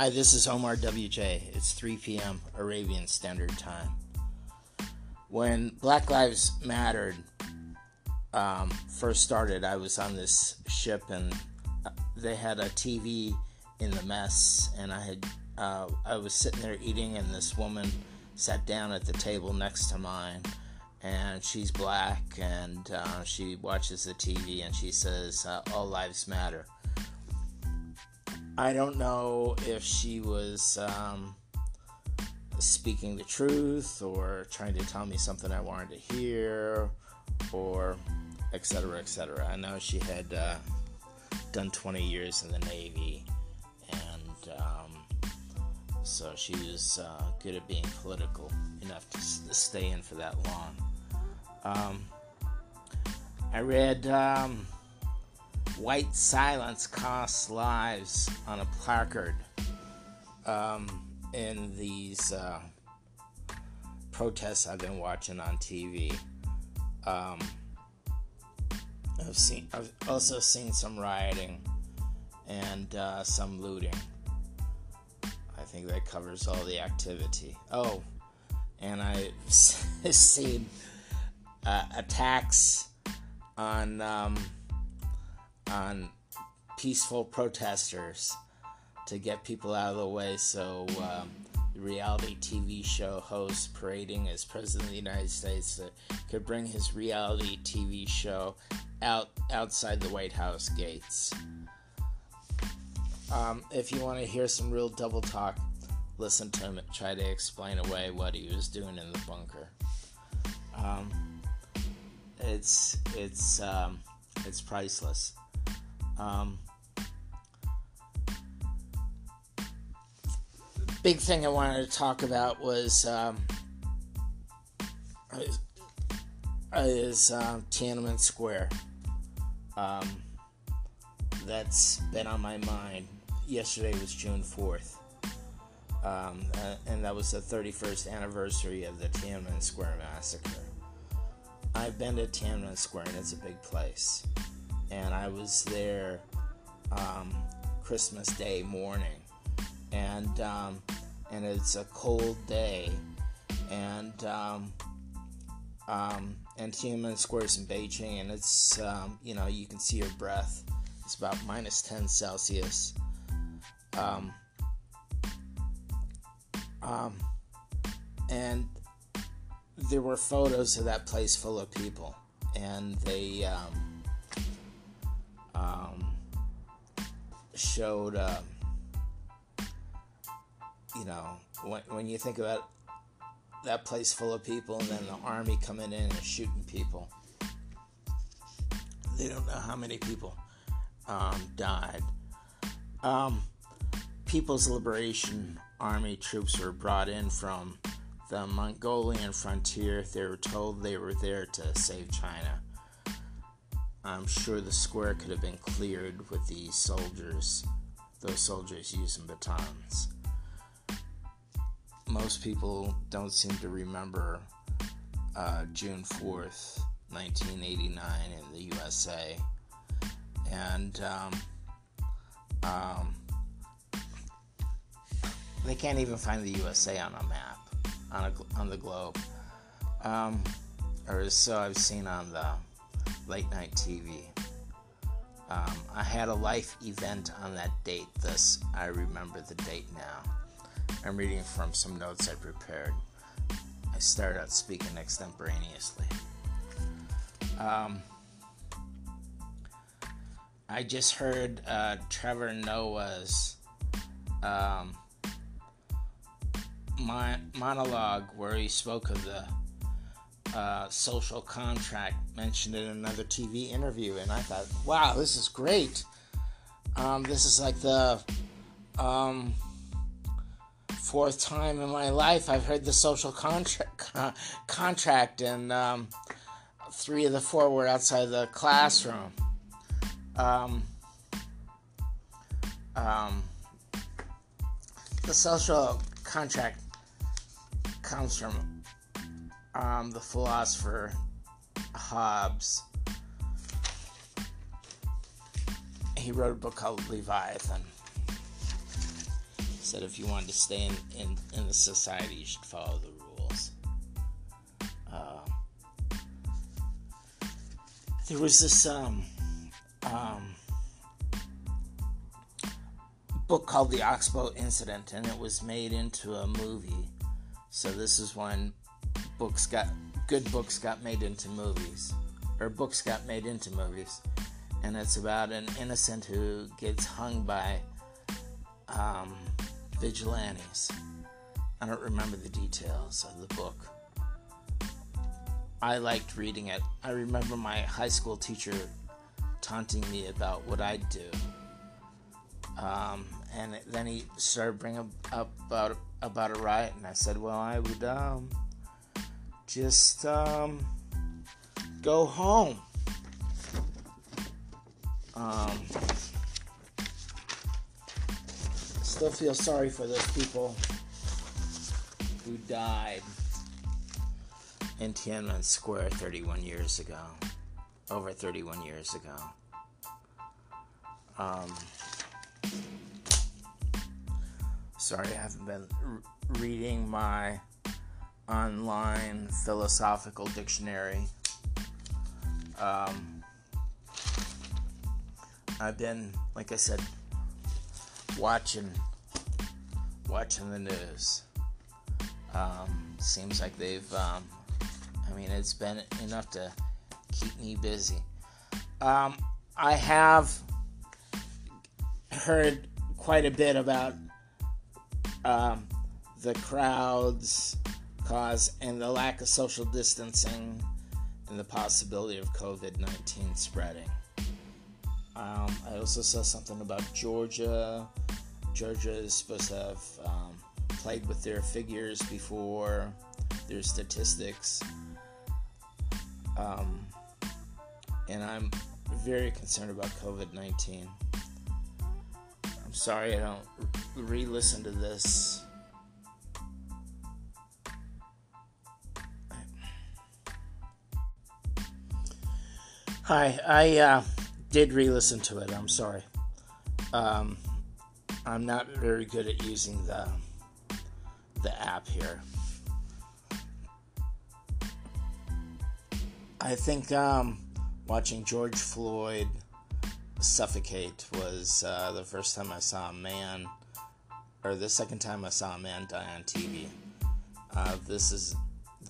Hi, this is Omar WJ. It's 3 p.m. Arabian Standard Time. When Black Lives Mattered um, first started, I was on this ship and uh, they had a TV in the mess, and I had uh, I was sitting there eating, and this woman sat down at the table next to mine, and she's black, and uh, she watches the TV, and she says, uh, "All lives matter." I don't know if she was um, speaking the truth or trying to tell me something I wanted to hear or etc. etc. I know she had uh, done 20 years in the Navy and um, so she was uh, good at being political enough to, to, stay in for that long. Um, I read. White silence costs lives on a placard um, in these uh, protests I've been watching on TV. Um, I've seen, I've also seen some rioting and uh, some looting. I think that covers all the activity. Oh, and I've seen uh, attacks on. Um, on peaceful protesters to get people out of the way so um, reality TV show host parading as President of the United States uh, could bring his reality TV show out outside the White House gates. Um, if you want to hear some real double talk, listen to him try to explain away what he was doing in the bunker. Um, it's it's um, it's priceless. Um, big thing I wanted to talk about was um, is um, Tiananmen Square. Um, that's been on my mind. Yesterday was June 4th, um, uh, and that was the 31st anniversary of the Tiananmen Square massacre. I've been to Tiananmen Square, and it's a big place and I was there um, Christmas Day morning, and um, and it's a cold day, and um, um, and Tiananmen Square's in Beijing, and it's um, you know you can see your breath. It's about minus ten Celsius. Um, um, and there were photos of that place full of people, and they um, um, showed, um, you know, when, when you think about that place full of people and then the army coming in and shooting people, they don't know how many people um, died. Um, People's Liberation Army troops were brought in from the Mongolian frontier. They were told they were there to save China. I'm sure the square could have been cleared with these soldiers, those soldiers using batons. Most people don't seem to remember uh, June 4th, 1989, in the USA. And um, um, they can't even find the USA on a map, on, a, on the globe. Um, or so I've seen on the late night TV. Um, I had a life event on that date, thus I remember the date now. I'm reading from some notes I prepared. I started out speaking extemporaneously. Um, I just heard uh, Trevor Noah's um, monologue where he spoke of the uh, social contract mentioned in another TV interview, and I thought, wow, this is great. Um, this is like the um, fourth time in my life I've heard the social contract, contract, and um, three of the four were outside the classroom. Um, um, the social contract comes from um, the philosopher Hobbes. He wrote a book called Leviathan. said if you wanted to stay in, in, in the society, you should follow the rules. Uh, there was this um, um, book called The Oxbow Incident, and it was made into a movie. So this is when books got good books got made into movies, or books got made into movies, and it's about an innocent who gets hung by um, vigilantes. I don't remember the details of the book. I liked reading it. I remember my high school teacher taunting me about what I'd do. Um, and then he started bringing up about about a riot, and I said, "Well, I would um, just um, go home." Um, still feel sorry for those people who died in Tiananmen Square 31 years ago, over 31 years ago. Um, sorry, I haven't been reading my online philosophical dictionary. Um, I've been, like I said, watching watching the news. Um, seems like they've, um, I mean, it's been enough to keep me busy. Um, I have heard quite a bit about um, the crowds cause and the lack of social distancing and the possibility of COVID 19 spreading. Um, I also saw something about Georgia. Georgia is supposed to have um, played with their figures before, their statistics. Um, and I'm very concerned about COVID 19. I'm sorry I don't re listen to this. Hi, I uh, did re listen to it. I'm sorry. Um, I'm not very good at using the the app here. I think um, watching George Floyd suffocate was uh, the first time I saw a man, or the second time I saw a man die on TV. Uh, this is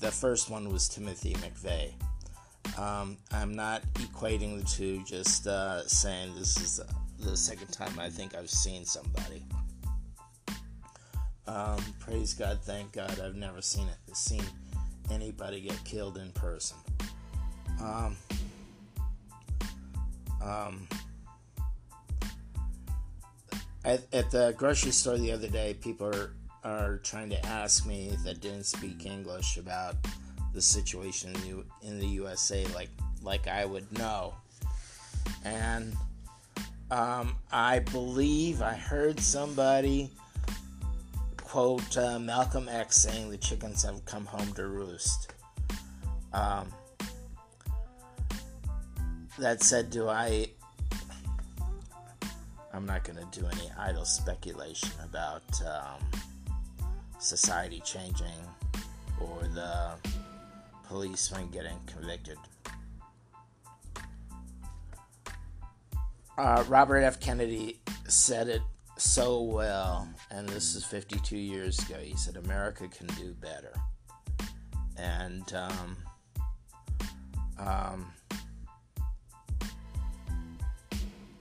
the first one was Timothy McVeigh. Um, I'm not equating the two, just uh, saying this is the second time I think I've seen somebody. Um, praise God, thank God, I've never seen it, seen anybody get killed in person. Um, um, at, at the grocery store the other day, people are, are trying to ask me that didn't speak English about the situation in the, in the USA, like like I would know. And um, I believe I heard somebody quote uh, Malcolm X saying the chickens have come home to roost. Um, that said, do I? I'm not going to do any idle speculation about um, society changing or the policeman getting convicted. Uh, Robert F. Kennedy said it so well, and this is 52 years ago. He said, America can do better. And um, um,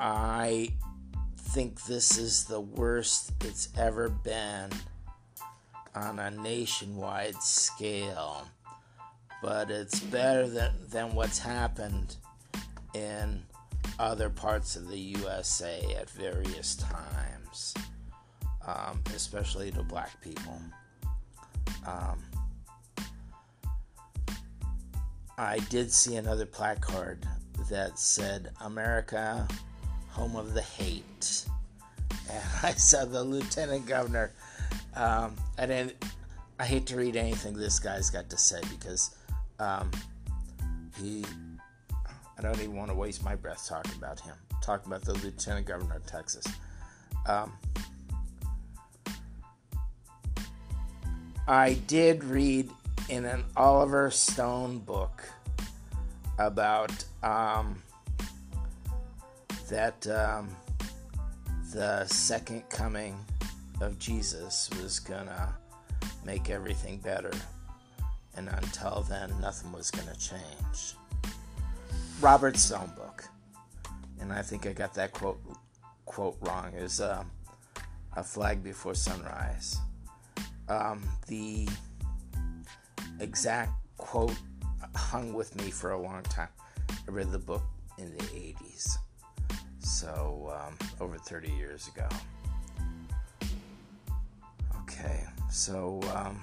I think this is the worst it's ever been on a nationwide scale but it's better than, than what's happened in other parts of the USA at various times, um, especially to black people. Um, I did see another placard that said, America, home of the hate. And I saw the lieutenant governor. Um, I didn't. I hate to read anything this guy's got to say because um, he, I don't even want to waste my breath talking about him. Talking about the Lieutenant Governor of Texas. Um, I did read in an Oliver Stone book about um, that um, the second coming of Jesus was gonna make everything better, and until then, nothing was gonna change. Robert Stone book, and I think I got that quote quote wrong. Is uh, a flag before sunrise. Um, the exact quote hung with me for a long time. I read the book in the 80s, so um, over 30 years ago. Okay, so um,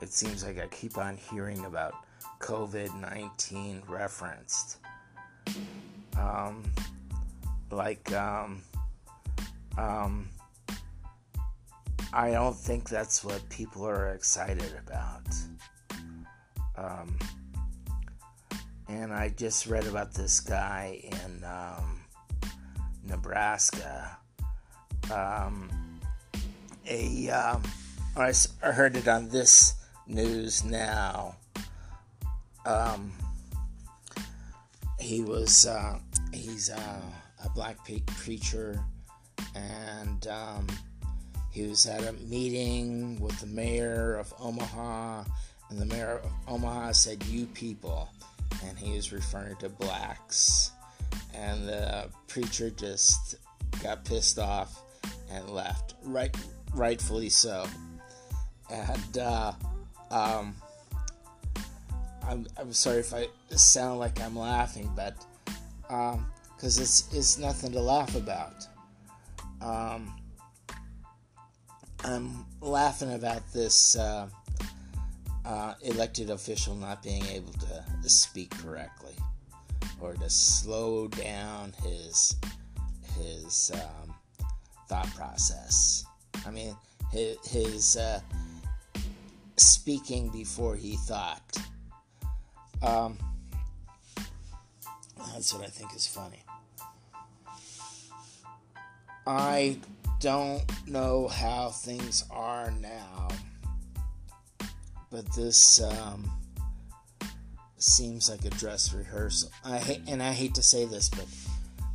it seems like I keep on hearing about COVID 19 referenced. Um, like, um, um, I don't think that's what people are excited about. Um, and I just read about this guy in um, Nebraska. Um, a um, I heard it on this news now. Um, he was uh, he's uh, a black preacher, and um, he was at a meeting with the mayor of Omaha, and the mayor of Omaha said, "You people," and he was referring to blacks, and the preacher just got pissed off and left. Right, rightfully so. And uh, um, I'm, I'm sorry if I sound like I'm laughing, but because um, it's it's nothing to laugh about. Um, I'm laughing about this uh, uh, elected official not being able to, speak correctly or to slow down his his um, thought process. I mean, his, his uh, speaking before he thought. Um, that's what I think is funny. I don't know how things are now, but this um, seems like a dress rehearsal. I and I hate to say this, but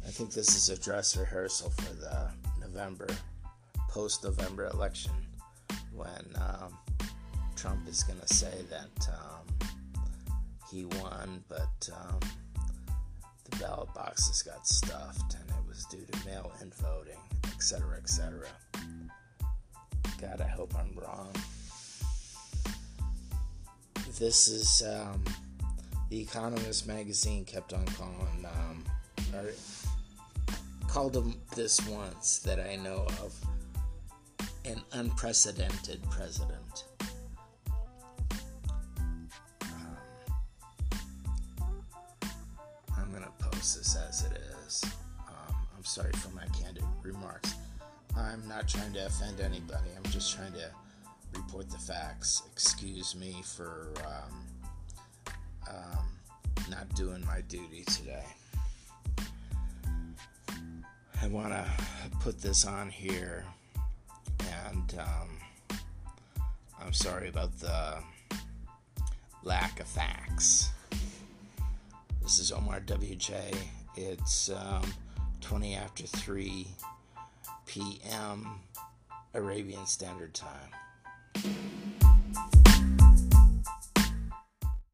I think this is a dress rehearsal for the November, post-November election, when um, Trump is going to say that um, he won, but um, the ballot boxes got stuffed, and it was due to mail-in voting etc., etc. God, I hope I'm wrong. This is um, the Economist magazine kept on calling, um, or called him this once that I know of, an unprecedented president. As it is. Um, I'm sorry for my candid remarks. I'm not trying to offend anybody. I'm just trying to report the facts. Excuse me for um, um, not doing my duty today. I want to put this on here, and um, I'm sorry about the lack of facts. This is Omar WJ. It's um, 20 after 3 p.m. Arabian Standard Time.